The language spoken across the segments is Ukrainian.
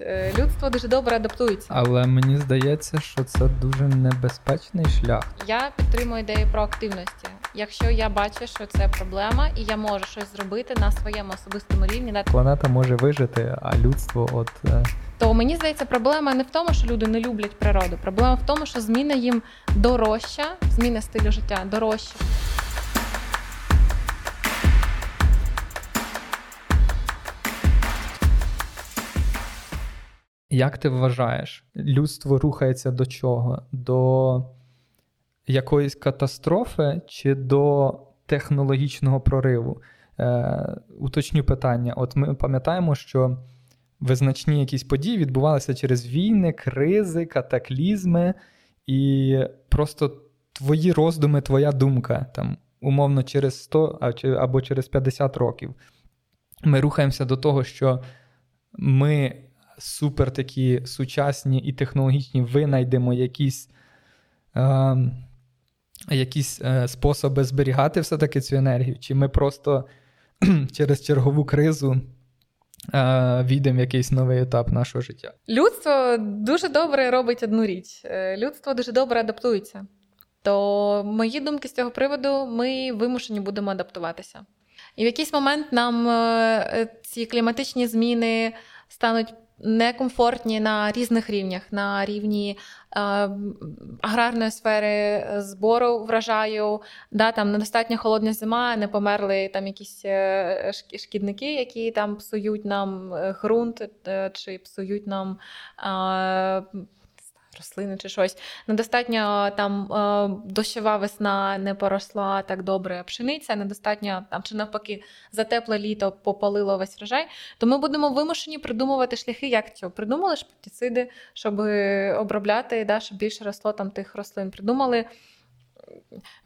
Е, людство дуже добре адаптується. Але мені здається, що це дуже небезпечний шлях. Я підтримую ідею про активності. Якщо я бачу, що це проблема, і я можу щось зробити на своєму особистому рівні, на планета може вижити, а людство, от е, то мені здається, проблема не в тому, що люди не люблять природу. Проблема в тому, що зміна їм дорожча, зміна стилю життя дорожча. Як ти вважаєш, людство рухається до чого? До якоїсь катастрофи чи до технологічного прориву? Е, Уточню питання. От ми пам'ятаємо, що визначні якісь події відбувалися через війни, кризи, катаклізми, і просто твої роздуми, твоя думка, там, умовно, через 100 або через 50 років. Ми рухаємося до того, що ми супер такі сучасні і технологічні винайдемо якісь е, якісь е, способи зберігати все-таки цю енергію, чи ми просто через чергову кризу е, війдемо в якийсь новий етап нашого життя? Людство дуже добре робить одну річ. Е, людство дуже добре адаптується. То мої думки з цього приводу ми вимушені будемо адаптуватися. І в якийсь момент нам е, ці кліматичні зміни стануть некомфортні на різних рівнях, на рівні е, аграрної сфери збору врожаю, да, там недостатньо холодна зима, не померли там якісь е, шкідники, які там псують нам е, ґрунт е, чи псують нам. Е, рослини чи щось. Недостатньо там е, дощова весна не поросла так добре пшениця, недостатньо там чи навпаки затепле літо попалило весь врожай. То ми будемо вимушені придумувати шляхи, як цього. Придумали ж пестициди, щоб обробляти, да, щоб більше росло там тих рослин. Придумали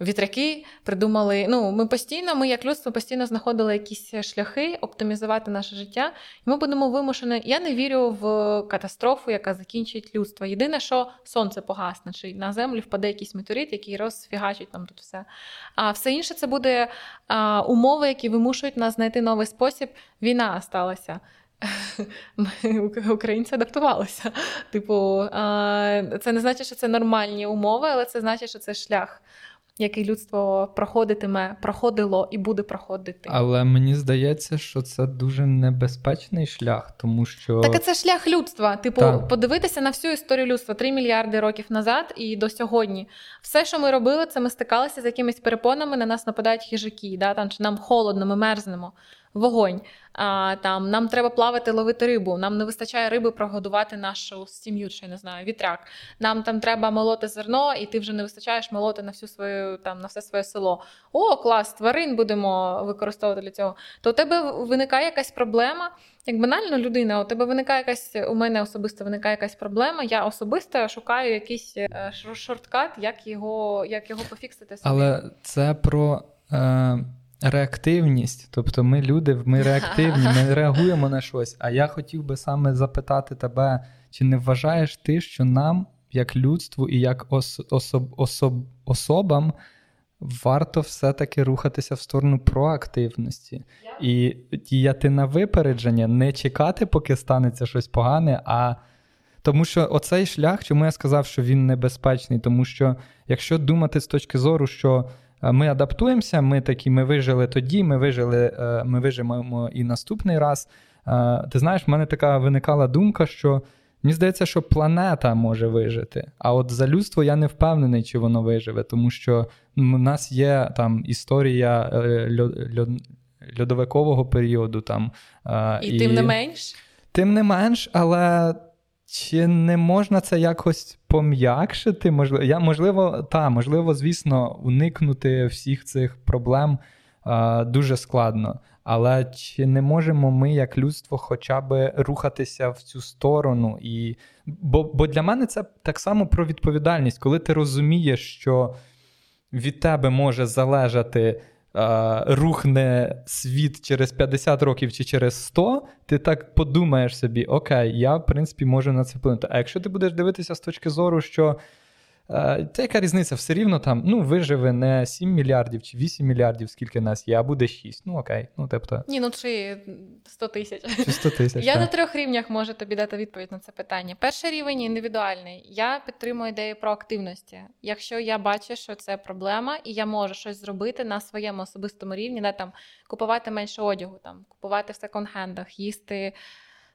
вітряки придумали. Ну, ми постійно, ми як людство постійно знаходили якісь шляхи оптимізувати наше життя, і ми будемо вимушені. Я не вірю в катастрофу, яка закінчить людство. Єдине, що сонце погасне, чи на землю впаде якийсь метеорит, який розфігачить нам тут все. А все інше це буде а, умови, які вимушують нас знайти новий спосіб. Війна сталася. Українці адаптувалися. Типу, це не значить, що це нормальні умови, але це значить, що це шлях. Який людство проходитиме, проходило і буде проходити. Але мені здається, що це дуже небезпечний шлях, тому що. Так, це шлях людства. Типу, так. подивитися на всю історію людства 3 мільярди років назад і до сьогодні. Все, що ми робили, це ми стикалися з якимись перепонами, на нас нападають хижаки, да, там, чи нам холодно, ми мерзнемо вогонь. А, там Нам треба плавати, ловити рибу. Нам не вистачає риби прогодувати нашу сім'ю, чи не знаю, вітряк. Нам там треба молоти зерно, і ти вже не вистачаєш молоти на всю свою там на все своє село. О, клас, тварин будемо використовувати для цього. То у тебе виникає якась проблема. Як банально людина, у тебе виникає якась, у мене особисто виникає якась проблема. Я особисто шукаю якийсь е, shortcut, як його як його пофіксити собі. Але це про. Е реактивність. Тобто ми люди, ми реактивні, ми реагуємо на щось. А я хотів би саме запитати тебе, чи не вважаєш ти, що нам, як людству і як ос- особ- особ- особам, варто все-таки рухатися в сторону проактивності і діяти на випередження, не чекати, поки станеться щось погане, а. Тому що оцей шлях, чому я сказав, що він небезпечний, тому що якщо думати з точки зору, що ми адаптуємося, ми такі, ми вижили тоді, ми вижили, е, ми виживемо і наступний раз. Е, ти знаєш, в мене така виникала думка, що мені здається, що планета може вижити. А от за людство я не впевнений, чи воно виживе, тому що в нас є там історія е, льодовикового періоду. Там, І, і тим не менш. Тим не менш, але чи не можна це якось пом'якшити? Можливо, я, можливо, та, можливо, звісно, уникнути всіх цих проблем а, дуже складно. Але чи не можемо ми, як людство, хоча б рухатися в цю сторону? І... Бо, Бо для мене це так само про відповідальність, коли ти розумієш, що від тебе може залежати рухне світ через 50 років чи через 100, ти так подумаєш собі, окей, я в принципі можу на це вплинути. А якщо ти будеш дивитися з точки зору, що Це яка різниця? Все рівно там ну, виживе не 7 мільярдів чи 8 мільярдів, скільки нас є, а буде 6. Ну окей. Ну, тобто... Ні, ну чи 100 тисяч. Чи 100 тисяч. Я так. на трьох рівнях можу тобі дати відповідь на це питання. Перший рівень індивідуальний. Я підтримую ідею про активності. Якщо я бачу, що це проблема, і я можу щось зробити на своєму особистому рівні, да, там купувати менше одягу, там купувати в секонд-хендах, їсти,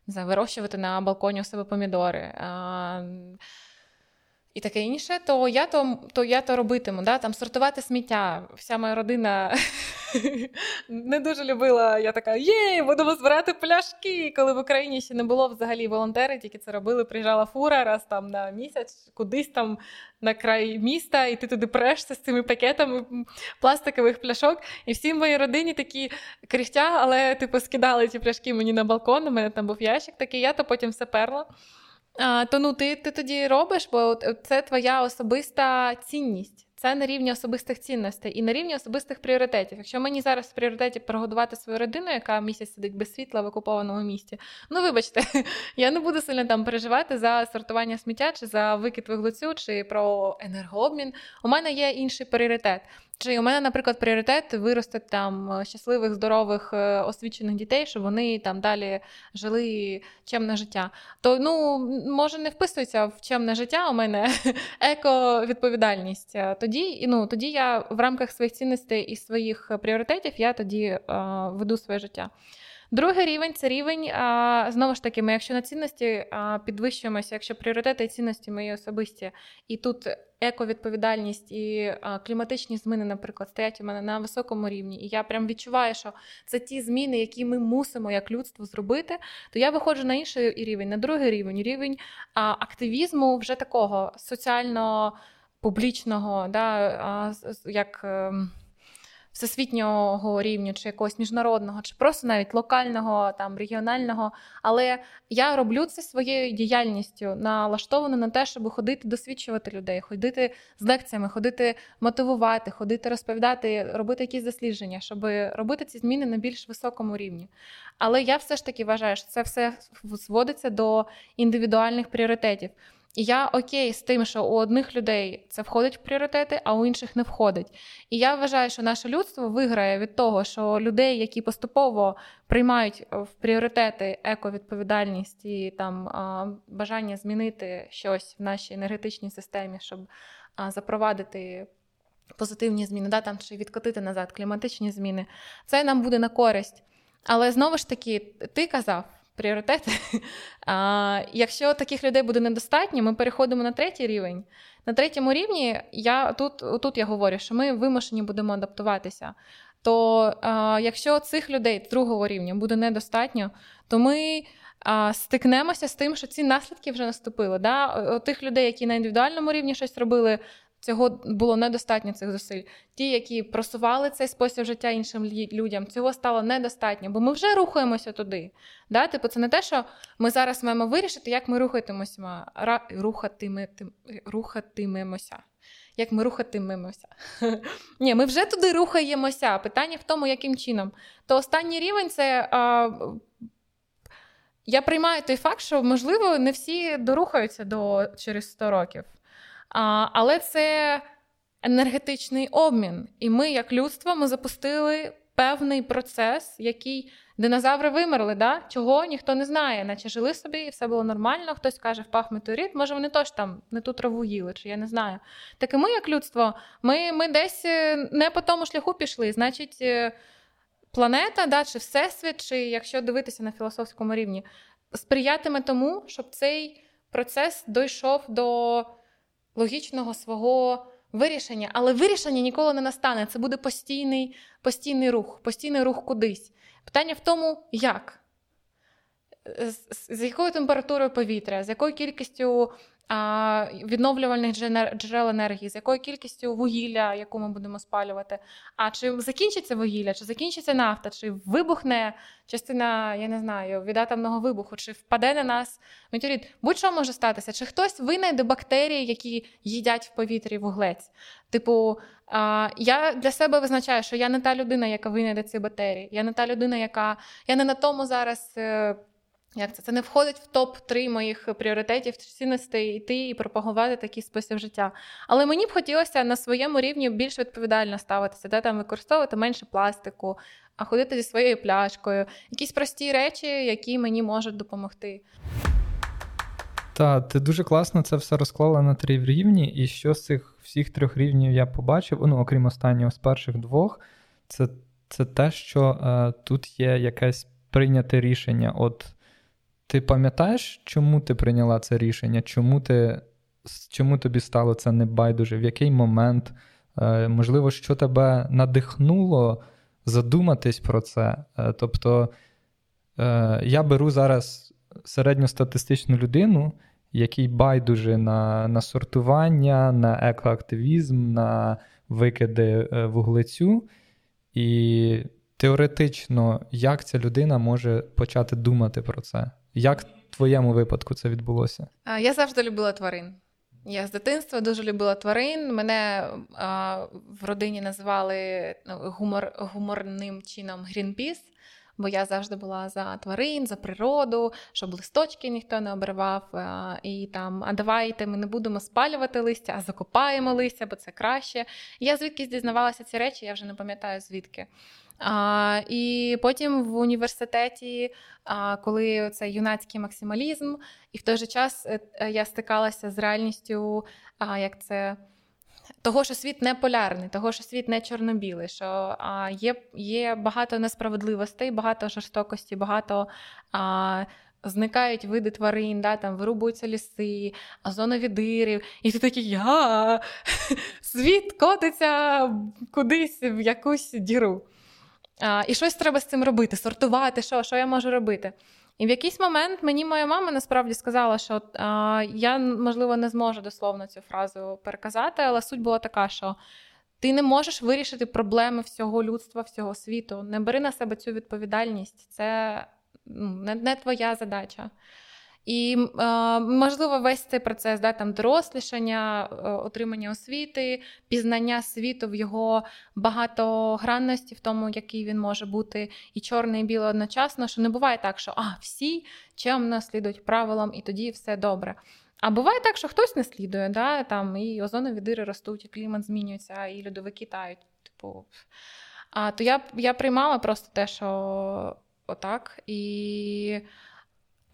не знаю, вирощувати на балконі у себе помідори. А, і таке інше, то я то то я то робитиму. Да? Там Сортувати сміття. Вся моя родина не дуже любила. Я така, є, будемо збирати пляшки. Коли в Україні ще не було взагалі волонтери, тільки це робили. Приїжджала фура раз там на місяць, кудись там на край міста, і ти туди прешся з цими пакетами пластикових пляшок. І всі в моїй родині такі крихтя, але типу скидали ці пляшки мені на балкон. У мене там був ящик такий, я то потім все перла. А, То ну ти ти тоді робиш, бо це твоя особиста цінність. Це на рівні особистих цінностей і на рівні особистих пріоритетів. Якщо мені зараз в пріоритеті прогодувати свою родину, яка місяць сидить без світла в окупованому місті, ну вибачте, я не буду сильно там переживати за сортування сміття чи за викид вуглецю, чи про енергообмін. У мене є інший пріоритет. Чи у мене, наприклад, пріоритет виростити там е, щасливих, здорових, е, освічених дітей, щоб вони там далі жили чемне життя. То ну може не вписується в чемне життя. У мене еко-відповідальність. тоді, тоді ну, тоді я в рамках своїх цінностей і своїх пріоритетів я тоді веду своє життя. Другий рівень це рівень, а, знову ж таки, ми, якщо на цінності а, підвищуємося, якщо пріоритети і цінності мої особисті, і тут ековідповідальність і а, кліматичні зміни, наприклад, стоять у мене на високому рівні, і я прям відчуваю, що це ті зміни, які ми мусимо як людство зробити, то я виходжу на інший рівень, на другий рівень, рівень а, активізму вже такого соціально публічного, да, а, як. Всесвітнього рівня, чи якогось міжнародного, чи просто навіть локального, там регіонального. Але я роблю це своєю діяльністю, налаштовано на те, щоб ходити, досвідчувати людей, ходити з лекціями, ходити мотивувати, ходити розповідати, робити якісь дослідження, щоб робити ці зміни на більш високому рівні. Але я все ж таки вважаю, що це все зводиться до індивідуальних пріоритетів. І я окей з тим, що у одних людей це входить в пріоритети, а у інших не входить. І я вважаю, що наше людство виграє від того, що людей, які поступово приймають в пріоритети ековідповідальність і там бажання змінити щось в нашій енергетичній системі, щоб запровадити. Позитивні зміни, да, там чи відкотити назад кліматичні зміни, це нам буде на користь. Але знову ж таки, ти казав, пріоритети. А, Якщо таких людей буде недостатньо, ми переходимо на третій рівень. На третьому рівні я тут тут я говорю, що ми вимушені будемо адаптуватися. То а, якщо цих людей другого рівня буде недостатньо, то ми стикнемося з тим, що ці наслідки вже наступили. Да? Тих людей, які на індивідуальному рівні щось робили, Цього було недостатньо цих зусиль. Ті, які просували цей спосіб життя іншим людям, цього стало недостатньо, бо ми вже рухаємося туди. Да? Типу, це не те, що ми зараз маємо вирішити, як ми рухатимемося. Рухатиме, рухатимемося. Як ми рухатимемося. Ні, ми вже туди рухаємося. Питання в тому, яким чином. То останній рівень це. А, я приймаю той факт, що, можливо, не всі дорухаються до через 100 років. Але це енергетичний обмін. І ми, як людство, ми запустили певний процес, який динозаври вимерли, да? чого ніхто не знає, наче жили собі, і все було нормально. Хтось каже, впав метеорит, може, вони теж там не ту траву їли, чи я не знаю. Так і ми, як людство, ми ми десь е, не по тому шляху пішли. Значить, е, планета, да, чи всесвіт, чи якщо дивитися на філософському рівні, сприятиме тому, щоб цей процес дійшов до логічного свого вирішення, але вирішення ніколи не настане. Це буде постійний, постійний рух, постійний рух кудись. Питання в тому, як. З, якою температурою повітря, з якою кількістю а, відновлювальних джерел енергії, з якою кількістю вугілля, яку ми будемо спалювати. А чи закінчиться вугілля, чи закінчиться нафта, чи вибухне частина, я не знаю, від атомного вибуху, чи впаде на нас метеорит. Будь-що може статися, чи хтось винайде бактерії, які їдять в повітрі вуглець. Типу, а, я для себе визначаю, що я не та людина, яка винайде ці бактерії. Я не та людина, яка я не на тому зараз. Як це? Це не входить в топ-3 моїх пріоритетів цінностей йти і пропагувати такий спосіб життя. Але мені б хотілося на своєму рівні більш відповідально ставитися, де там використовувати менше пластику, а ходити зі своєю пляшкою, якісь прості речі, які мені можуть допомогти. Так, ти дуже класно це все розклала на три рівні, і що з цих всіх трьох рівнів я побачив, ну окрім останнього з перших двох, це це те, що е, тут є якесь прийняте рішення. От ти пам'ятаєш, чому ти прийняла це рішення? Чому ти, чому тобі стало це небайдуже? В який момент? Е, можливо, що тебе надихнуло задуматись про це? Е, тобто е, я беру зараз середньостатистичну людину, який байдуже на на сортування, на екоактивізм, на викиди вуглецю. І теоретично, як ця людина може почати думати про це? Як в твоєму випадку це відбулося? Я завжди любила тварин. Я з дитинства дуже любила тварин. Мене а, в родині називали ну, гумор, гуморним чином Грінпіс, бо я завжди була за тварин, за природу, щоб листочки ніхто не обривав. А, і там, а давайте ми не будемо спалювати листя, а закопаємо листя, бо це краще. я звідки дізнавалася ці речі, я вже не пам'ятаю звідки. А, І потім в університеті, а, коли це юнацький максималізм, і в той же час е, е, я стикалася з реальністю, а, як це. Того, що світ не полярний, того, що світ не чорно-білий, що а, є є багато несправедливостей, багато жорстокості, багато а, зникають види тварин, да, там вирубуються ліси, озонові дири, і ти такий я світ котиться кудись в якусь діру. А, І щось треба з цим робити, сортувати, що що я можу робити. І в якийсь момент мені моя мама насправді сказала, що а, я, можливо, не зможу дословно цю фразу переказати, але суть була така, що ти не можеш вирішити проблеми всього людства, всього світу. Не бери на себе цю відповідальність. Це ну, не, не твоя задача. І, е, можливо, весь цей процес да, там дорослішання, е, отримання освіти, пізнання світу в його багатогранності, в тому, який він може бути, і чорний, і білий одночасно, що не буває так, що а, всі чемно слідують правилам, і тоді все добре. А буває так, що хтось не слідує, да, там і озонові дири ростуть, і клімат змінюється, і льодовики тають. Типу. А то я я приймала просто те, що отак. І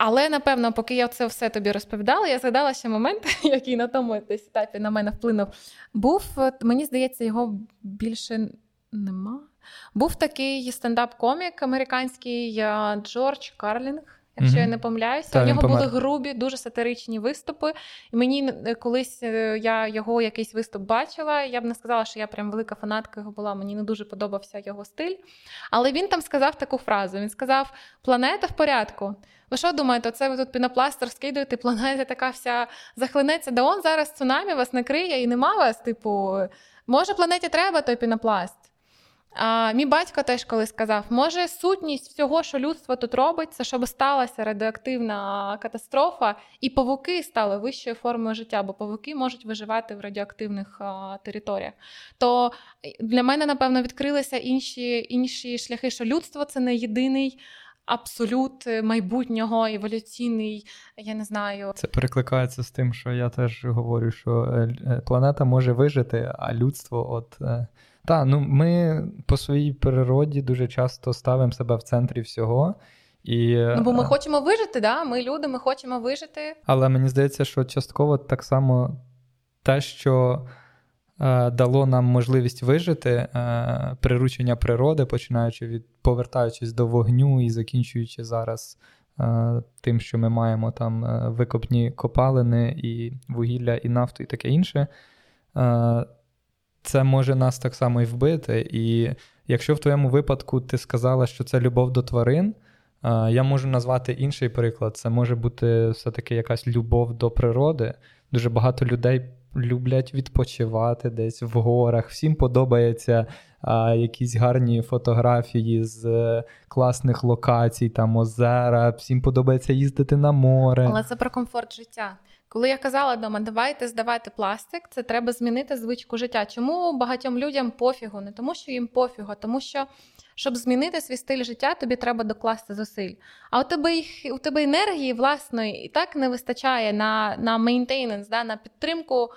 але напевно, поки я це все тобі розповідала, я згадала ще момент, який на тому десь етапі на мене вплинув. Був, мені здається, його більше нема. Був такий стендап-комік американський Джордж Карлінг. Якщо mm-hmm. я не помиляюся, у нього були грубі, дуже сатиричні виступи. І мені колись е, я його якийсь виступ бачила. Я б не сказала, що я прям велика фанатка його була. Мені не дуже подобався його стиль. Але він там сказав таку фразу: він сказав: Планета в порядку. Ви що думаєте, це ви тут пінопластер скидуєте, планета така вся захлинеться, да он зараз цунамі вас накриє і нема вас, типу, може, планеті треба той пінопласт? А Мій батько теж колись сказав, може сутність всього, що людство тут робить, це щоб сталася радіоактивна катастрофа, і павуки стали вищою формою життя, бо павуки можуть виживати в радіоактивних а, територіях. То для мене, напевно, відкрилися інші, інші шляхи, що людство це не єдиний абсолют е, майбутнього, еволюційний, я не знаю. Це перекликається з тим, що я теж говорю, що е, е, планета може вижити, а людство от. Так, ну ми по своїй природі дуже часто ставимо себе в центрі всього. І, Ну, бо ми хочемо вижити, да? ми люди, ми хочемо вижити. Але мені здається, що частково так само те, що Е, дало нам можливість вижити е, приручення природи, починаючи від повертаючись до вогню і закінчуючи зараз е, тим, що ми маємо там викопні копалини, і вугілля, і нафту, і таке інше. Це може нас так само і вбити. І якщо в твоєму випадку ти сказала, що це любов до тварин, я можу назвати інший приклад. Це може бути все-таки якась любов до природи. Дуже багато людей люблять відпочивати десь в горах. Всім подобається а, якісь гарні фотографії з е, класних локацій, там озера. Всім подобається їздити на море. Але це про комфорт життя. Коли я казала дома, давайте здавати пластик, це треба змінити звичку життя. Чому багатьом людям пофігу? Не тому, що їм пофігу, а тому що Щоб змінити свій стиль життя, тобі треба докласти зусиль. А у тебе їх у тебе енергії власної і так не вистачає на на maintenance, да, на підтримку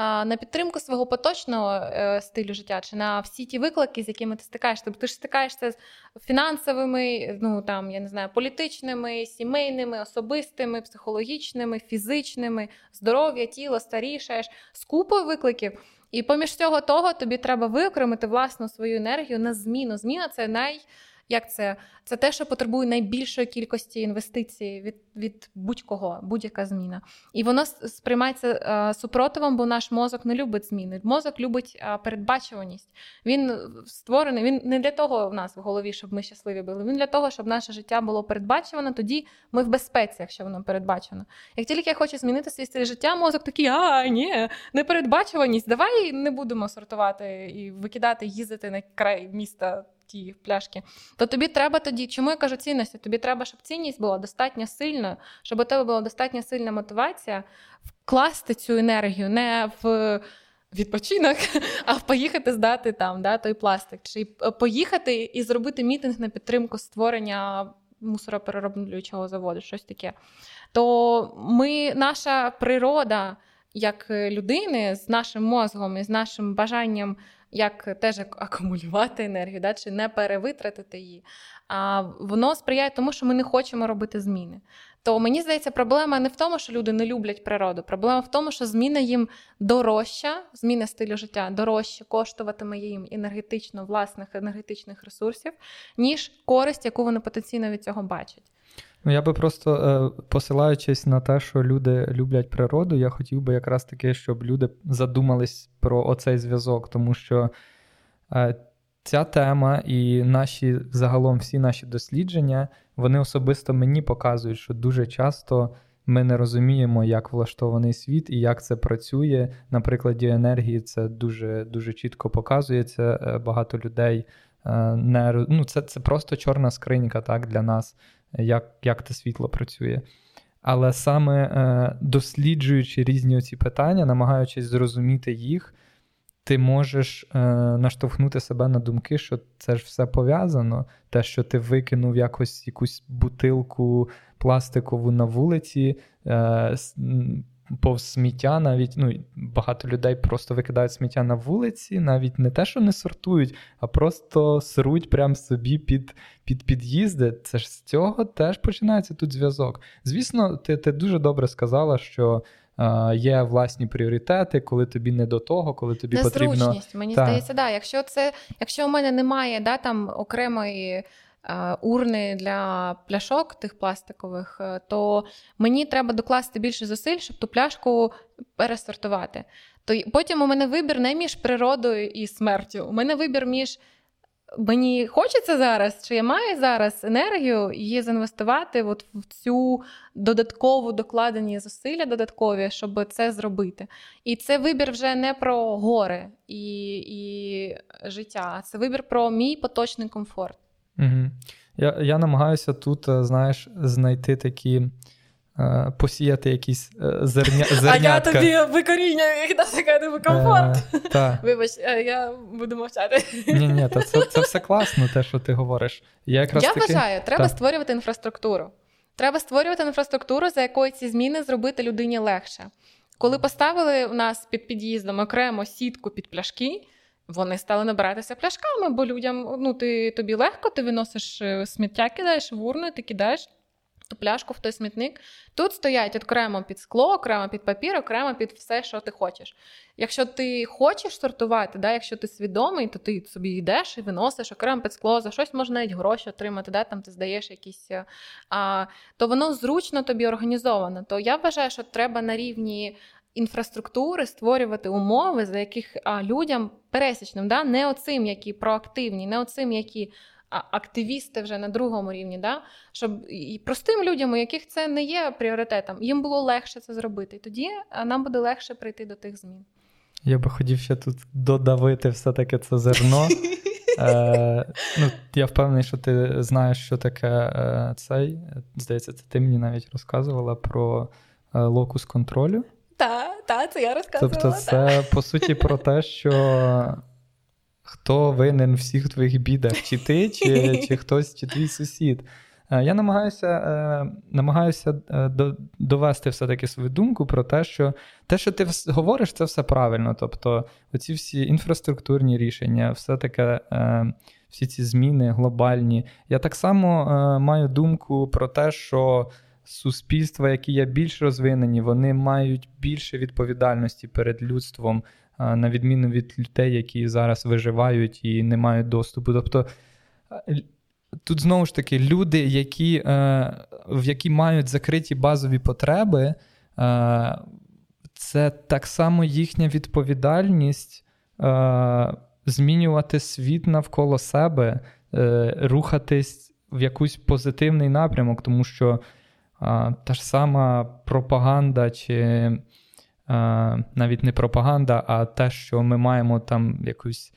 на підтримку свого поточного е, стилю життя чи на всі ті виклики, з якими ти стикаєшся. Тобто ти ж стикаєшся з фінансовими, ну там я не знаю, політичними, сімейними, особистими, психологічними, фізичними, здоров'я, тіло, старішаєш з купою викликів. І поміж цього того тобі треба виокремити власну свою енергію на зміну. Зміна це най. Як це Це те, що потребує найбільшої кількості інвестицій від від будь-кого, будь-яка зміна. І воно сприймається е, супротивом, бо наш мозок не любить зміни. Мозок любить е, передбачуваність. Він створений. Він не для того в нас в голові, щоб ми щасливі були. Він для того, щоб наше життя було передбачувано. Тоді ми в безпеці, якщо воно передбачено. Як тільки я хочу змінити свій стиль життя, мозок такий, а ні, непередбачуваність. Давай не будемо сортувати і викидати, їздити на край міста ті пляшки, то тобі треба тоді, чому я кажу цінності? Тобі треба, щоб цінність була достатньо сильною, щоб у тебе була достатньо сильна мотивація вкласти цю енергію не в. Відпочинок, а поїхати здати там да, той пластик, чи поїхати і зробити мітинг на підтримку створення мусороперероблюючого заводу, щось таке. То ми, наша природа як людини з нашим мозгом і з нашим бажанням як теж акумулювати енергію, да, чи не перевитратити її. А воно сприяє тому, що ми не хочемо робити зміни. То мені здається, проблема не в тому, що люди не люблять природу. Проблема в тому, що зміна їм дорожча, зміна стилю життя дорожче коштуватиме їм енергетично власних енергетичних ресурсів, ніж користь, яку вони потенційно від цього бачать. Ну, я би просто е, посилаючись на те, що люди люблять природу, я хотів би якраз таки, щоб люди задумались про оцей зв'язок, тому що е, ця тема і наші загалом всі наші дослідження, вони особисто мені показують, що дуже часто ми не розуміємо, як влаштований світ і як це працює. На прикладі енергії це дуже дуже чітко показується. Е, багато людей не ну, це, це просто чорна скринька так, для нас як як те світло працює. Але саме е, досліджуючи різні оці питання, намагаючись зрозуміти їх, ти можеш е, наштовхнути себе на думки, що це ж все пов'язано. Те, що ти викинув якось якусь бутилку пластикову на вулиці, е, повз сміття, навіть ну, багато людей просто викидають сміття на вулиці, навіть не те, що не сортують, а просто сруть прямо собі під під під'їзди. Це ж з цього теж починається тут зв'язок. Звісно, ти, ти дуже добре сказала, що. Є власні пріоритети, коли тобі не до того, коли тобі Незручність, потрібно... мені та. здається, да. Якщо це, якщо у мене немає да, там окремої Е, урни для пляшок тих пластикових, е, то мені треба докласти більше зусиль, щоб ту пляшку пересортувати. То потім у мене вибір не між природою і смертю. У мене вибір між. Мені хочеться зараз, чи я маю зараз енергію її заінвестувати от в цю додаткову докладені зусилля додаткові, щоб це зробити. І це вибір вже не про гори і і життя, а це вибір про мій поточний комфорт. Угу. Я я намагаюся тут, е, знаєш, знайти такі. Е, посіяти якісь е, зерня, зернятка. А я тобі викоріння їх така тобі комфорт. Е, Вибач, я буду мовчати. Ні, ні, та це це все класно, те, що ти говориш. Я якраз я таки... вважаю, треба та. створювати інфраструктуру. Треба створювати інфраструктуру, за якою ці зміни зробити людині легше. Коли поставили у нас під під'їздом окремо сітку під пляшки, вони стали набиратися пляшками, бо людям ну ти тобі легко, ти виносиш е, сміття, кидаєш в урну, ти кидаєш ту пляшку в той смітник. Тут стоять окремо під скло, окремо під папір, окремо під все, що ти хочеш. Якщо ти хочеш сортувати, да, якщо ти свідомий, то ти собі йдеш і виносиш окремо під скло, за щось можна навіть гроші отримати, да, там ти здаєш якісь, е, а, то воно зручно тобі організовано. То я вважаю, що треба на рівні інфраструктури створювати умови, за яких а, людям пересічним, да, не оцим, які проактивні, не оцим, які активісти вже на другому рівні, да, щоб і простим людям, у яких це не є пріоритетом, їм було легше це зробити. І тоді нам буде легше прийти до тих змін. Я би хотів ще тут додавити все-таки це зерно. Е, ну, Я впевнений, що ти знаєш, що таке е, цей. Здається, це ти мені навіть розказувала про е, локус контролю. Так, та, це я розказувала. Тобто, це, по суті, про те, що хто винен в всіх твоїх бідах, чи ти, чи, чи хтось, чи твій сусід. Е, я намагаюся е, намагаюся е, довести все-таки свою думку про те, що те, що ти говориш, це все правильно. Тобто, оці всі інфраструктурні рішення, все таке, всі ці зміни глобальні. Я так само маю думку про те, що суспільства, які є більш розвинені, вони мають більше відповідальності перед людством, на відміну від людей, які зараз виживають і не мають доступу. Тобто тут знову ж таки люди, які, е, в які мають закриті базові потреби, е, це так само їхня відповідальність е, змінювати світ навколо себе, рухатись в якийсь позитивний напрямок, тому що та ж сама пропаганда, чи навіть не пропаганда, а те, що ми маємо там якусь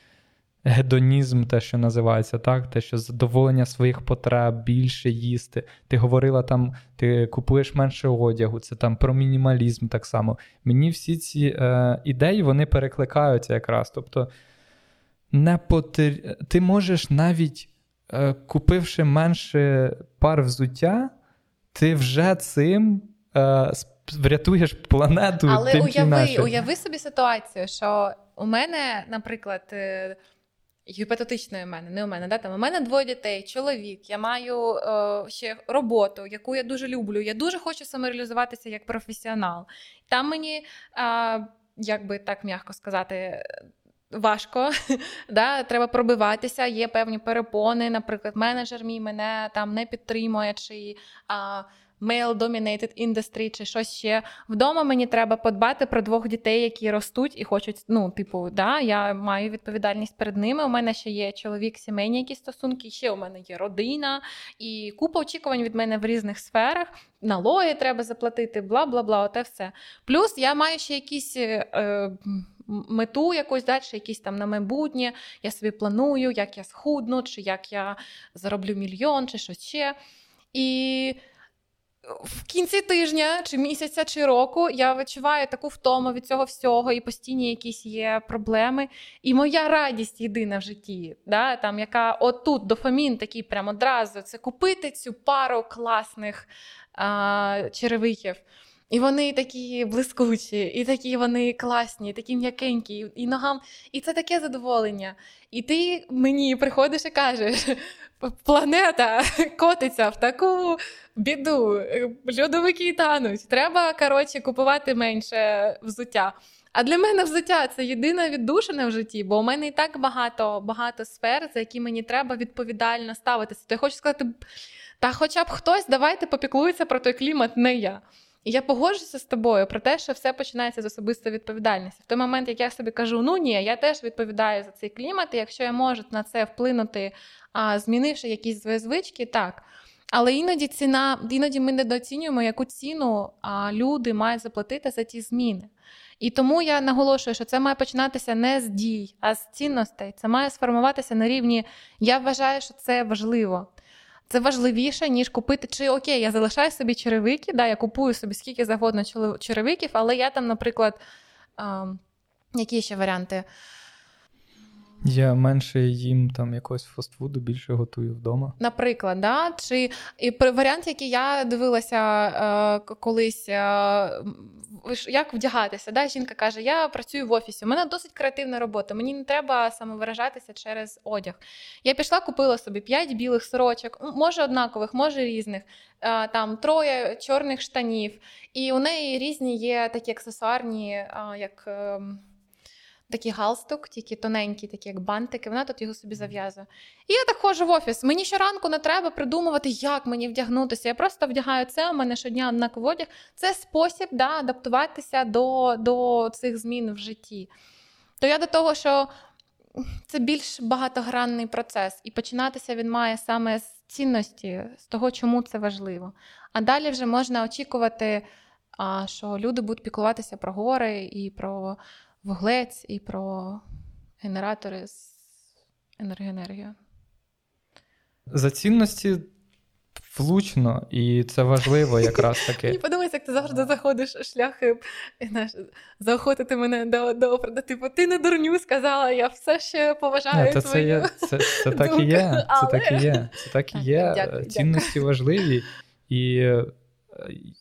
гедонізм, те, що називається, так, те, що задоволення своїх потреб, більше їсти. Ти говорила там, ти купуєш менше одягу, це там про мінімалізм так само. Мені всі ці е, ідеї вони перекликаються якраз. Тобто, не потер... ти можеш навіть е, купивши менше пар взуття, ти вже цим. Е, Врятуєш планету. Але тим, уяви, уяви собі ситуацію, що у мене, наприклад, е, гіпотетичної мене, не у мене. Да? Там, У мене двоє дітей, чоловік, я маю е, ще роботу, яку я дуже люблю. Я дуже хочу самореалізуватися як професіонал. Там мені, е, як би так м'яко сказати, важко, да? треба пробиватися, є певні перепони. Наприклад, менеджер мій мене там не підтримує. чи... Е, male-dominated industry чи щось ще. Вдома мені треба подбати про двох дітей, які ростуть і хочуть. Ну, типу, да, я маю відповідальність перед ними. У мене ще є чоловік, сімейні якісь стосунки, ще у мене є родина і купа очікувань від мене в різних сферах. Налоги треба заплатити, бла бла бла. Оте все. Плюс я маю ще якісь. Е, Мету якусь далі, якісь там на майбутнє, я собі планую, як я схудну, чи як я зароблю мільйон, чи щось ще. І в кінці тижня, чи місяця, чи року я відчуваю таку втому від цього всього, і постійні якісь є проблеми. І моя радість єдина в житті, да, там, яка отут дофамін такий прямо одразу це купити цю пару класних а, черевиків. І вони такі блискучі, і такі вони класні, такі м'якенькі, і ногам. І це таке задоволення. І ти мені приходиш і кажеш: планета котиться в таку біду, льодовики тануть. Треба коротше, купувати менше взуття. А для мене взуття це єдина віддушина в житті, бо у мене і так багато багато сфер, за які мені треба відповідально ставитися. То я хочу сказати, та хоча б хтось, давайте попіклується про той клімат, не я. І я погоджуся з тобою про те, що все починається з особистої відповідальності. В той момент, як я собі кажу, ну ні, я теж відповідаю за цей клімат, і якщо я можу на це вплинути, а, змінивши якісь свої звички, так. Але іноді ціна, іноді ми недооцінюємо, яку ціну а, люди мають заплатити за ті зміни. І тому я наголошую, що це має починатися не з дій, а з цінностей. Це має сформуватися на рівні. Я вважаю, що це важливо. Це важливіше, ніж купити. Чи окей, я залишаю собі черевики, да, я купую собі скільки завгодно черевиків, але я там, наприклад, а, які ще варіанти? Я менше їм там якогось фастфуду більше готую вдома. Наприклад, да? чи і варіант, який я дивилася е, колись, е, як вдягатися. Да? Жінка каже: Я працюю в офісі, у мене досить креативна робота, мені не треба самовиражатися через одяг. Я пішла, купила собі п'ять білих сорочок, може однакових, може різних, е, там троє чорних штанів, і у неї різні є такі аксесуарні, е, як. Такий галстук, тільки тоненький, такі як бантики. Вона тут його собі зав'язує. І я так ходжу в офіс. Мені щоранку не треба придумувати, як мені вдягнутися. Я просто вдягаю це. У мене щодня однаковий одяг. Це спосіб да, адаптуватися до, до цих змін в житті. То я до того, що це більш багатогранний процес, і починатися він має саме з цінності, з того, чому це важливо. А далі вже можна очікувати, що люди будуть піклуватися про гори і про вуглець і про генератори з енергоенергією. За цінності влучно, і це важливо якраз таки. Мені подобається, як ти завжди заходиш шляхи знаєш, заохотити мене до до Типу, ти не дурню сказала, я все ще поважаю. Це, твою це, це, це так і є. Це так і є. Це так і є. Дякую, Цінності дякую. важливі. І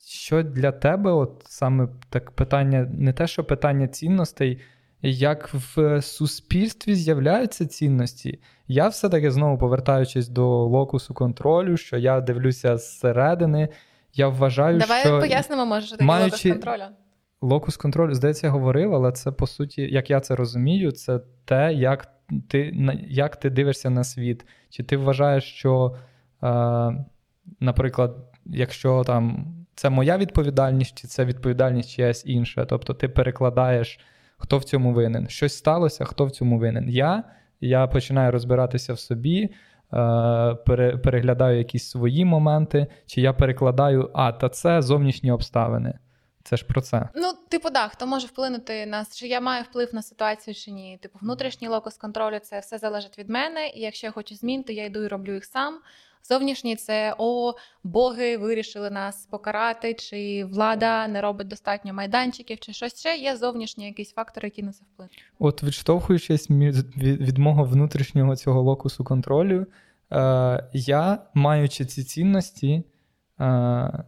що для тебе, от саме так питання, не те, що питання цінностей, як в суспільстві з'являються цінності. Я все-таки знову повертаючись до локусу контролю, що я дивлюся зсередини. Я вважаю, Давай що пояснимо, може, що таке маючи... локус контролю. Локус контролю, здається, я говорив, але це по суті, як я це розумію, це те, як ти як ти дивишся на світ. Чи ти вважаєш, що, е, наприклад, якщо там це моя відповідальність, чи це відповідальність чиясь інша. Тобто ти перекладаєш, хто в цьому винен. Щось сталося, хто в цьому винен. Я я починаю розбиратися в собі, е, переглядаю якісь свої моменти, чи я перекладаю, а, та це зовнішні обставини. Це ж про це. Ну, типу, да, хто може вплинути на чи я маю вплив на ситуацію чи ні. Типу, внутрішній локус контролю це все залежить від мене, і якщо я хочу змін, то я йду і роблю їх сам. Зовнішній це о, боги вирішили нас покарати, чи влада не робить достатньо майданчиків, чи щось ще. Є зовнішні якісь фактори, які на це вплинуть. От відштовхуючись від, від мого внутрішнього цього локусу контролю, е, я, маючи ці цінності, е,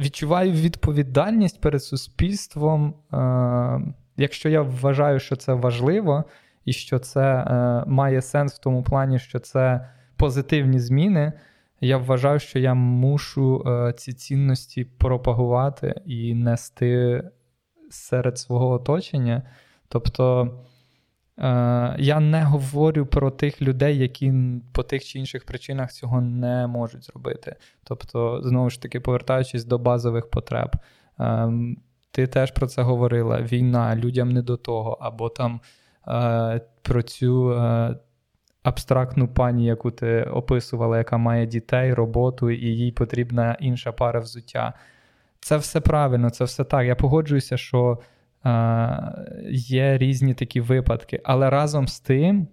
відчуваю відповідальність перед суспільством. Е, Якщо я вважаю, що це важливо, і що це е, має сенс в тому плані, що це позитивні зміни, я вважаю, що я мушу е, ці цінності пропагувати і нести серед свого оточення. Тобто я не говорю про тих людей, які по тих чи інших причинах цього не можуть зробити. Тобто, знову ж таки, повертаючись до базових потреб. Е, ти теж про це говорила: війна, людям не до того, або там е, про цю е, абстрактну пані, яку ти описувала, яка має дітей, роботу, і їй потрібна інша пара взуття. Це все правильно, це все так. Я погоджуюся, що е, є різні такі випадки, але разом з тим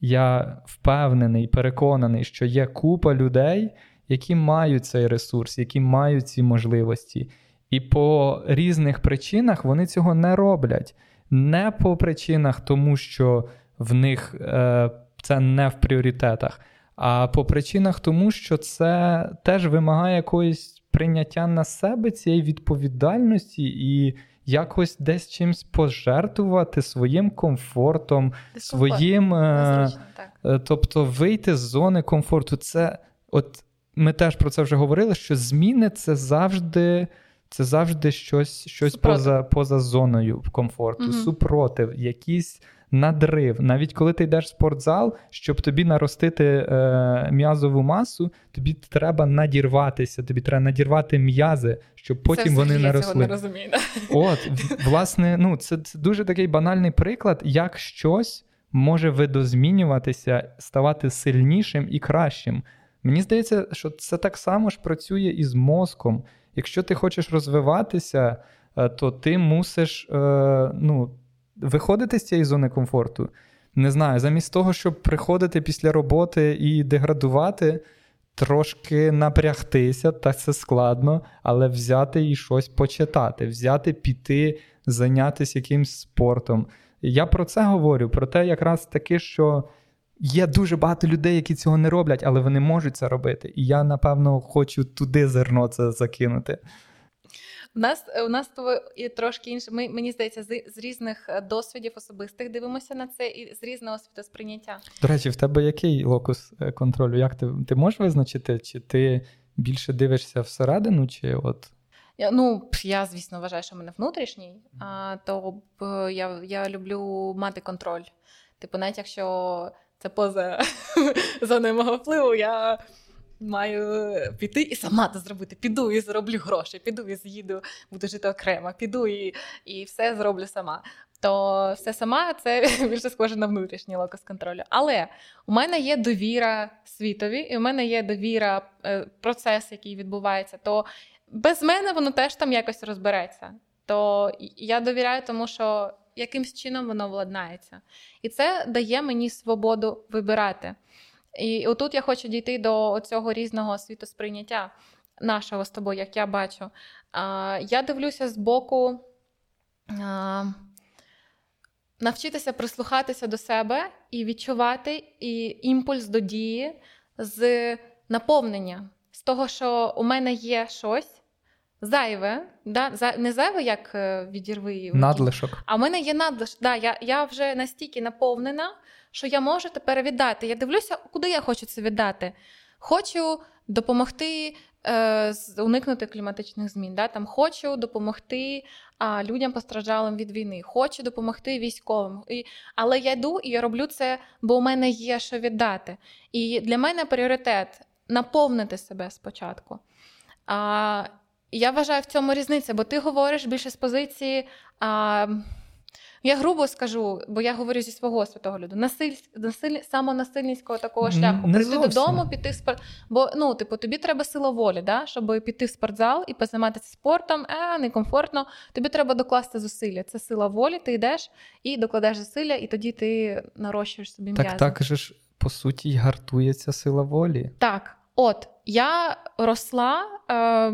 я впевнений, переконаний, що є купа людей, які мають цей ресурс, які мають ці можливості. І по різних причинах вони цього не роблять. Не по причинах, тому що в них е, це не в пріоритетах. А по причинах тому, що це теж вимагає якоїсь прийняття на себе цієї відповідальності і якось десь чимось пожертвувати своїм комфортом, Дискомфорт. своїм. Е, е, тобто вийти з зони комфорту. Це от ми теж про це вже говорили, що зміни це завжди. Це завжди щось щось поза поза зоною комфорту, угу. супротив, якісь надрив. Навіть коли ти йдеш в спортзал, щоб тобі наростити е, м'язову масу, тобі треба надірватися, тобі треба надірвати м'язи, щоб потім це вони наросли. Цього не розумію. От, власне, ну це, це дуже такий банальний приклад, як щось може видозмінюватися, ставати сильнішим і кращим. Мені здається, що це так само ж працює і з мозком. Якщо ти хочеш розвиватися, е, то ти мусиш е, ну, виходити з цієї зони комфорту. Не знаю, замість того, щоб приходити після роботи і деградувати, трошки напрягтися, так це складно, але взяти і щось почитати, взяти, піти, зайнятися якимсь спортом. Я про це говорю, про те, якраз таки, що є дуже багато людей, які цього не роблять, але вони можуть це робити. І я, напевно, хочу туди зерно це закинути. У нас у нас і трошки інше. Ми мені здається, з, з різних е, досвідів особистих дивимося на це і з різного світосприйняття. До речі, в тебе який локус е, контролю? Як ти ти можеш визначити, чи ти більше дивишся всередину, чи от. Ну, я, звісно, вважаю, що в мене внутрішній, а, то я я люблю мати контроль. Типу, навіть якщо це поза зоною мого впливу, я маю піти і сама це зробити. Піду і зароблю гроші, піду і з'їду, буду жити окремо, піду і і все зроблю сама. То все сама це більше схоже на внутрішній локус контролю. Але у мене є довіра світові, і у мене є довіра е, процес, який відбувається. То без мене воно теж там якось розбереться. То я довіряю, тому що якимсь чином воно владнається. І це дає мені свободу вибирати. І отут я хочу дійти до цього різного світосприйняття нашого з тобою, як я бачу. Я дивлюся з боку. Навчитися прислухатися до себе і відчувати і імпульс до дії з наповнення, з того, що у мене є щось зайве, да? не зайве, як е, відірви надлишок. А в мене є надлишок. Да, Я я вже настільки наповнена, що я можу тепер віддати. Я дивлюся, куди я хочу це віддати. Хочу допомогти е, уникнути кліматичних змін. Да? Там Хочу допомогти а, людям постраждалим від війни, хочу допомогти військовим. І, Але я йду і я роблю це, бо у мене є що віддати. І для мене пріоритет наповнити себе спочатку. А, Я вважаю в цьому різниця, бо ти говориш більше з позиції. А, я грубо скажу, бо я говорю зі свого святого люду, насиль, насиль, самонасильницького такого шляху. Не Прийти додому, піти в спорт. Бо ну, типу, тобі треба сила волі, да? щоб піти в спортзал і позайматися спортом, е, некомфортно. Тобі треба докласти зусилля. Це сила волі, ти йдеш і докладаєш зусилля, і тоді ти нарощуєш собі м'язи. Так так же ж, по суті, й гартується сила волі. Так. От я росла е,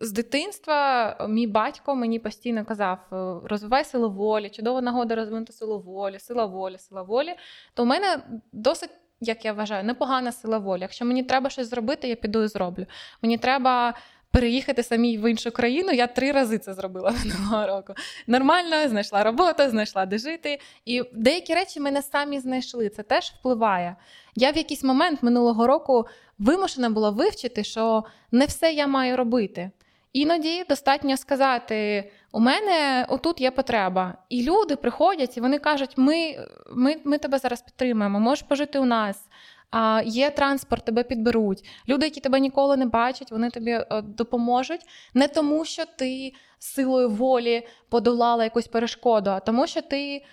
з дитинства. Мій батько мені постійно казав: «Е, розвивай силу волі, чудова нагода розвинути силу волі, сила волі, сила волі. То в мене досить, як я вважаю, непогана сила волі. Якщо мені треба щось зробити, я піду і зроблю. Мені треба переїхати самій в іншу країну. Я три рази це зробила минулого року. Нормально, знайшла роботу, знайшла де жити. І деякі речі мене самі знайшли. Це теж впливає. Я в якийсь момент минулого року вимушена була вивчити, що не все я маю робити. Іноді достатньо сказати: у мене отут є потреба. І люди приходять і вони кажуть: ми ми, ми тебе зараз підтримуємо, можеш пожити у нас а, Є транспорт, тебе підберуть. Люди, які тебе ніколи не бачать, вони тобі е, допоможуть не тому, що ти силою волі подолала якусь перешкоду, а тому, що ти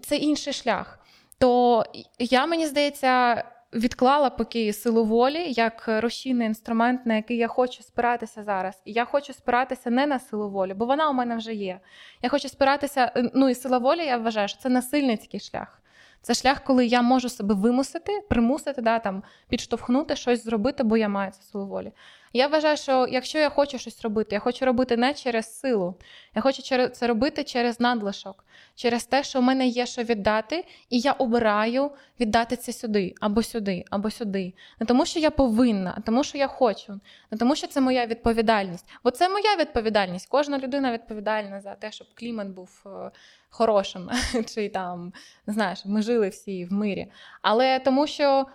це інший шлях. То я мені здається. Відклала поки силу волі як рушійний інструмент, на який я хочу спиратися зараз. І я хочу спиратися не на силу волі, бо вона у мене вже є. Я хочу спиратися. Ну і сила волі, я вважаю, що це насильницький шлях. Це шлях, коли я можу себе вимусити, примусити, да, там, підштовхнути щось зробити, бо я маю це силу волі. Я вважаю, що якщо я хочу щось робити, я хочу робити не через силу, я хочу це робити через надлишок, через те, що в мене є що віддати, і я обираю віддати це сюди, або сюди, або сюди. Не тому, що я повинна, а тому, що я хочу, не тому, що це моя відповідальність. Бо це моя відповідальність. Кожна людина відповідальна за те, щоб клімат був е, хорошим, чи там знаю, ми жили всі в мирі. Але тому що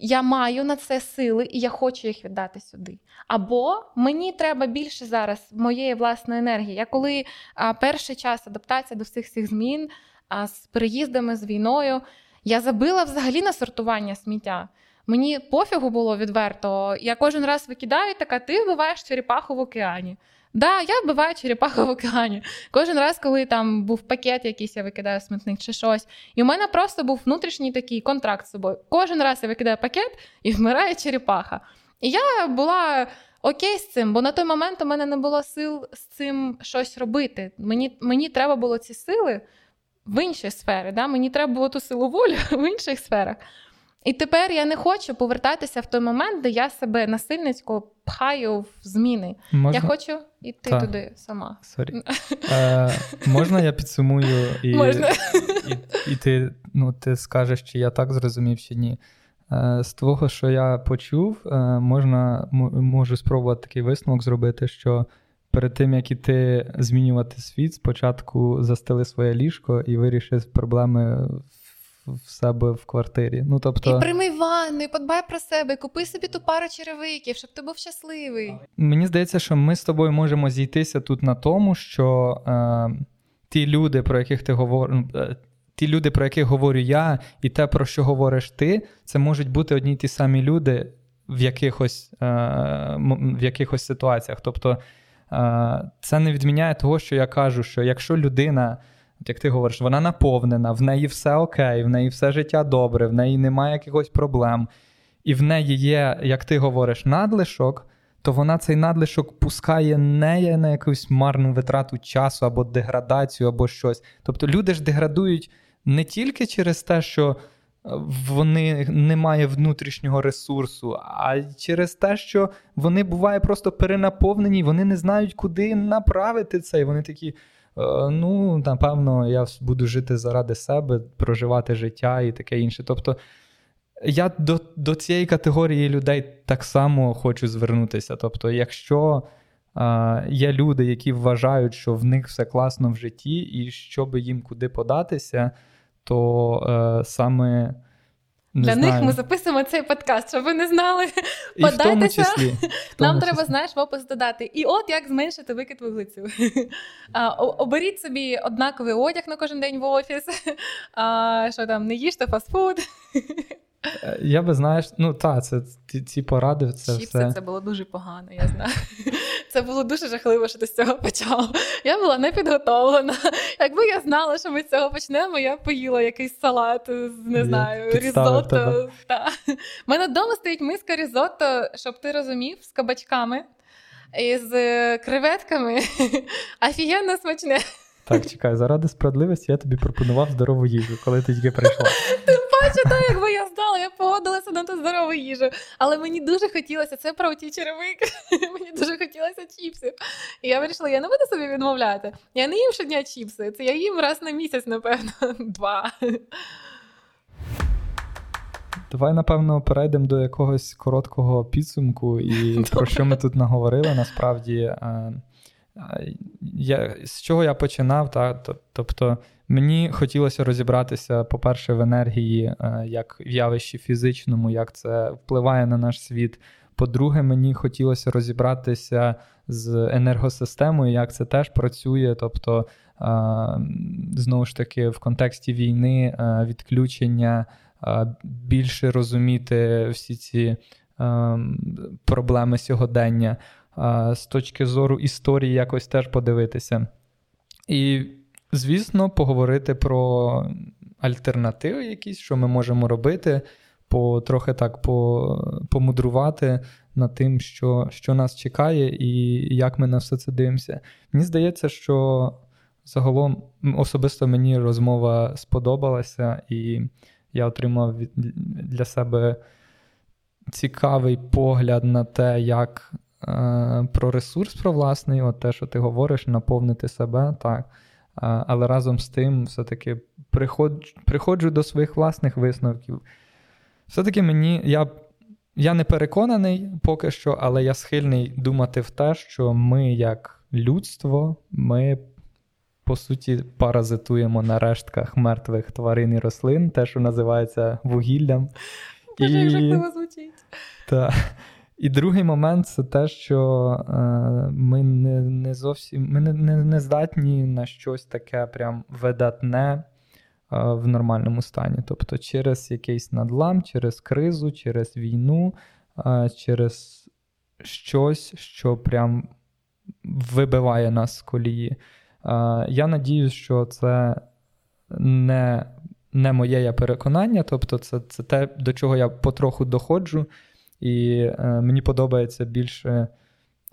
я маю на це сили і я хочу їх віддати сюди. Або мені треба більше зараз моєї власної енергії. Я коли а, перший час адаптація до всіх цих змін а, з переїздами, з війною, я забила взагалі на сортування сміття. Мені пофігу було відверто. Я кожен раз викидаю, така ти вбиваєш черепаху в океані. Да, я вбиваю черепаху в океані. Кожен раз, коли там був пакет, якийсь я викидаю смітник чи щось. І у мене просто був внутрішній такий контракт з собою. Кожен раз я викидаю пакет і вмирає черепаха. І я була окей з цим, бо на той момент у мене не було сил з цим щось робити. Мені мені треба було ці сили в іншій сфері. Да? Мені треба було ту силу волі в інших сферах. І тепер я не хочу повертатися в той момент, де я себе насильницько пхаю в зміни. Можна? Я хочу йти Та. туди сама. Sorry. Е, Можна я підсумую і можна. і, і ти ну, ти скажеш, чи я так зрозумів, чи ні. Е, З того, що я почув, е, можна можу спробувати такий висновок зробити, що перед тим, як іти змінювати світ, спочатку застели своє ліжко і вирішив проблеми в себе в квартирі. Ну, тобто... І прийми ванну, і подбай про себе, купи собі ту пару черевиків, щоб ти був щасливий. Мені здається, що ми з тобою можемо зійтися тут на тому, що е, ті люди, про яких ти говориш. Ну, е, ті люди, про яких говорю я, і те, про що говориш ти, це можуть бути одні й ті самі люди в якихось е, в якихось ситуаціях. Тобто е, це не відміняє того, що я кажу, що якщо людина як ти говориш, вона наповнена, в неї все окей, в неї все життя добре, в неї немає якихось проблем, і в неї є, як ти говориш, надлишок, то вона цей надлишок пускає не на якусь марну витрату часу або деградацію, або щось. Тобто люди ж деградують не тільки через те, що вони немає внутрішнього ресурсу, а через те, що вони буває просто перенаповнені, вони не знають, куди направити це. І вони такі. «Е, ну, напевно, я буду жити заради себе, проживати життя і таке інше. Тобто я до до цієї категорії людей так само хочу звернутися. Тобто, якщо а, є люди, які вважають, що в них все класно в житті, і щоб їм куди податися, то е, саме. Не Для знаю. них ми записуємо цей подкаст, щоб ви не знали. І Подайтеся. В тому числі. В тому Нам числі. треба, знаєш, в опис додати. І от як зменшити викид вуглецю. Оберіть собі однаковий одяг на кожен день в офіс. А, Що там, не їжте фастфуд. Я би знаєш, ну так, це ці, ці поради. Це Чіпси все. це було дуже погано, я знаю. Це було дуже жахливо, що ти з цього почав. Я була не підготовлена. Якби я знала, що ми з цього почнемо, я поїла якийсь салат з не знаю, різотто. У мене вдома стоїть миска різотто, щоб ти розумів, з кабачками і з креветками. Офігенно смачне. Так, чекай, заради справедливості я тобі пропонував здорову їжу, коли ти тільки прийшла. Тим паче, так, якби я знала, я погодилася на ту здорову їжу. Але мені дуже хотілося, це про ті черевики, мені дуже хотілося чіпсів. І я вирішила, я не буду собі відмовляти. Я не їм щодня чіпси, це я їм раз на місяць, напевно, два. Давай, напевно, перейдемо до якогось короткого підсумку, і Добре. про що ми тут наговорили насправді. Е, я, З чого я починав? Та, Тобто мені хотілося розібратися, по-перше, в енергії, е, як в явищі фізичному, як це впливає на наш світ. По-друге, мені хотілося розібратися з енергосистемою, як це теж працює. Тобто, знову ж таки, в контексті війни, е, відключення, більше розуміти всі ці проблеми сьогодення з точки зору історії якось теж подивитися. І, звісно, поговорити про альтернативи, якісь, що ми можемо робити, по, трохи так по, помудрувати над тим, що, що нас чекає, і як ми на все це дивимося. Мені здається, що загалом особисто мені розмова сподобалася, і я отримав для себе цікавий погляд на те, як про ресурс про власний, от те, що ти говориш, наповнити себе, так. Е, але разом з тим, все-таки приходжу, приходжу до своїх власних висновків. Все-таки мені, я я не переконаний поки що, але я схильний думати в те, що ми, як людство, ми, по суті, паразитуємо на рештках мертвих тварин і рослин, те, що називається вугіллям. Боже, і... як жахливо звучить. Так. І другий момент це те, що е, ми не не зовсім ми не, не, не здатні на щось таке прям видатне е, в нормальному стані. Тобто через якийсь надлам, через кризу, через війну, е, через щось, що прям вибиває нас з колії. Е, я надіюсь, що це не не моє переконання, тобто це, це те, до чого я потроху доходжу. І е, мені подобається більше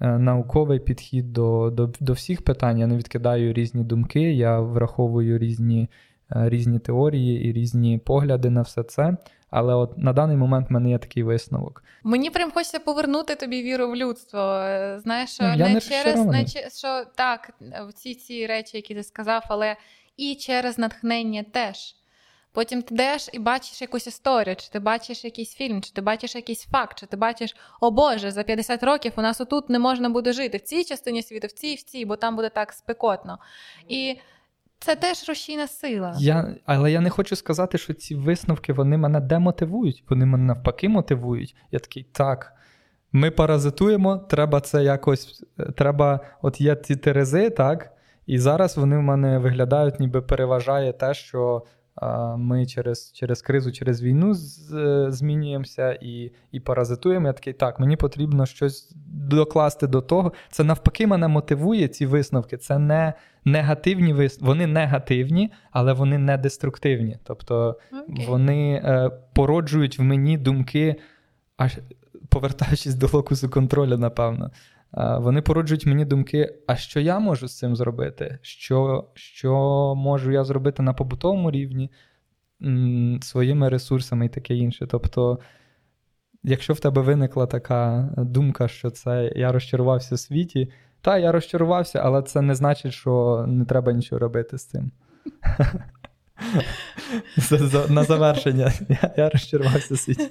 е, науковий підхід до, до, до всіх питань. Я не відкидаю різні думки, я враховую різні. Е, різні теорії і різні погляди на все це. Але от на даний момент в мене є такий висновок. Мені прям хочеться повернути тобі віру в людство. Знаєш, що не, не через не, що так, в ці ці речі, які ти сказав, але і через натхнення теж. Потім ти йдеш і бачиш якусь історію, чи ти бачиш якийсь фільм, чи ти бачиш якийсь факт, чи ти бачиш, о Боже, за 50 років у нас отут не можна буде жити в цій частині світу, в цій, в цій, бо там буде так спекотно. І це теж рушійна сила. Я, Але я не хочу сказати, що ці висновки вони мене демотивують, вони мене навпаки мотивують. Я такий, так. Ми паразитуємо, треба це якось. Треба, от є ці терези, так? І зараз вони в мене виглядають, ніби переважає те, що ми через через кризу, через війну змінюємося і і паразитуємо. Я такий, так, мені потрібно щось докласти до того. Це навпаки мене мотивує ці висновки. Це не негативні висновки. Вони негативні, але вони не деструктивні. Тобто okay. вони е, породжують в мені думки, аж повертаючись до локусу контролю, напевно. Вони породжують мені думки, а що я можу з цим зробити? Що що можу я зробити на побутовому рівні? своїми ресурсами і таке інше. Тобто, якщо в тебе виникла така думка, що це я розчарувався в світі, та я розчарувався, але це не значить, що не треба нічого робити з цим. На завершення. Я я розчарувався світі.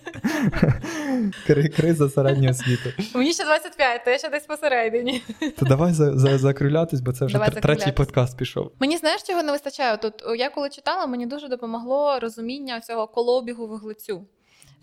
Криза середнього світу. Мені ще 25, то я ще десь посередині. То давай за, за, закрилятись, бо це вже давай третій подкаст пішов. Мені знаєш, чого не вистачає? Тут я коли читала, мені дуже допомогло розуміння цього колобігу вуглецю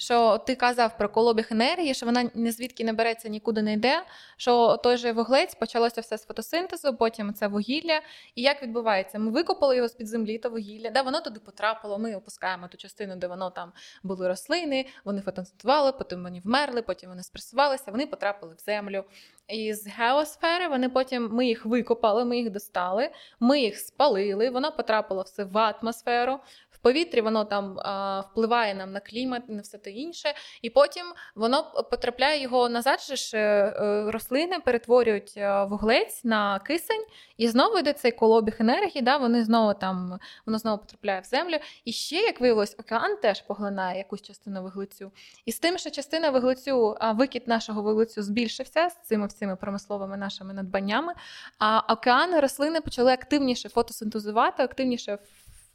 що ти казав про колобіг енергії, що вона ні звідки не береться, нікуди не йде. Що той же вуглець почалося все з фотосинтезу, потім це вугілля. І як відбувається? Ми викопали його з під землі, то вугілля, да, воно туди потрапило. Ми опускаємо ту частину, де воно там були рослини, вони фотосинтезували, потім вони вмерли, потім вони спресувалися, вони потрапили в землю. І з геосфери вони потім ми їх викопали, ми їх достали, ми їх спалили. Воно потрапило все в атмосферу повітрі, воно там а, впливає нам на клімат, на все те інше, і потім воно потрапляє його назад. же ж е, е, Рослини перетворюють е, вуглець на кисень, і знову йде цей колобіг енергії. Да, Вони знову там воно знову потрапляє в землю. І ще, як виявилось, океан теж поглинає якусь частину вуглецю. І з тим, що частина вуглецю, а викид нашого вуглецю збільшився з цими всіми промисловими нашими надбаннями. А океани рослини почали активніше фотосинтезувати, активніше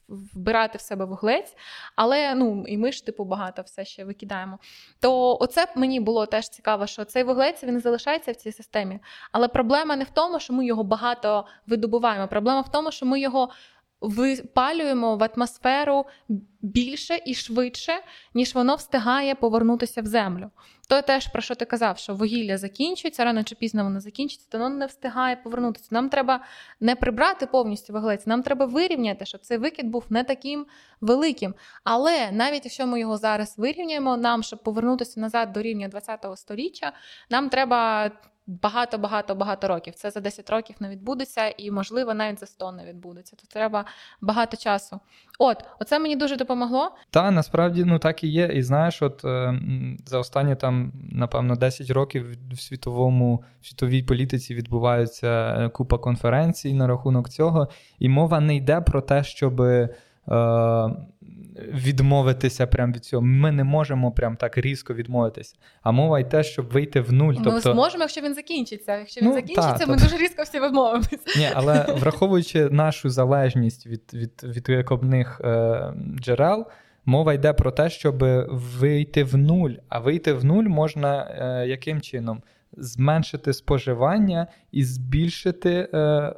вбирати в себе вуглець, але ну і ми ж типу багато все ще викидаємо. То оце мені було теж цікаво, що цей вуглець він залишається в цій системі. Але проблема не в тому, що ми його багато видобуваємо. Проблема в тому, що ми його випалюємо в атмосферу більше і швидше, ніж воно встигає повернутися в землю. То теж про що ти казав, що вугілля закінчується, рано чи пізно воно закінчиться, то воно не встигає повернутися. Нам треба не прибрати повністю вуглець, нам треба вирівняти, щоб цей викид був не таким великим. Але навіть якщо ми його зараз вирівняємо, нам, щоб повернутися назад до рівня 20-го століття, нам треба багато-багато багато років. Це за 10 років не відбудеться, і, можливо, навіть за 100 не відбудеться. То треба багато часу. От, оце мені дуже допомогло. Та насправді ну так і є. І знаєш, от е, за останні там, напевно, 10 років в світовому в світовій політиці відбувається е, купа конференцій на рахунок цього, і мова не йде про те, щоб. Е, відмовитися прям від цього. Ми не можемо прям так різко відмовитися. А мова й те, щоб вийти в нуль. Ми тобто... зможемо, якщо він закінчиться. Якщо він ну, закінчиться, та, ми дуже різко всі відмовимося. Ні, але враховуючи нашу залежність від від, від викопних е, джерел. Мова йде про те, щоб вийти в нуль. А вийти в нуль можна е, яким чином? Зменшити споживання і збільшити е,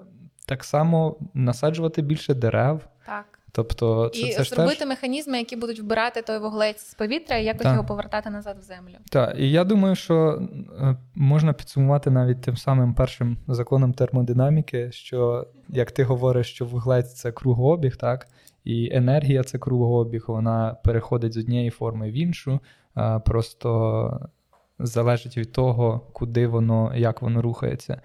так само насаджувати більше дерев. Так. Тобто це, і це зробити теж... механізми, які будуть вбирати той вуглець з повітря і якось так. його повертати назад в землю. Так, і я думаю, що е, можна підсумувати навіть тим самим першим законом термодинаміки, що як ти говориш, що вуглець це кругообіг, так, і енергія це кругообіг, вона переходить з однієї форми в іншу, просто залежить від того, куди воно, як воно рухається.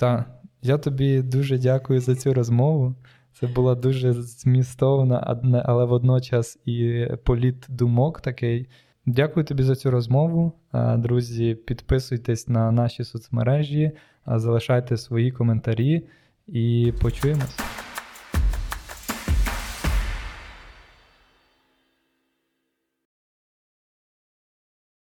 Та я тобі дуже дякую за цю розмову. Це була дуже змістовна, але водночас і політ думок такий. Дякую тобі за цю розмову. Друзі, підписуйтесь на наші соцмережі, залишайте свої коментарі і почуємось.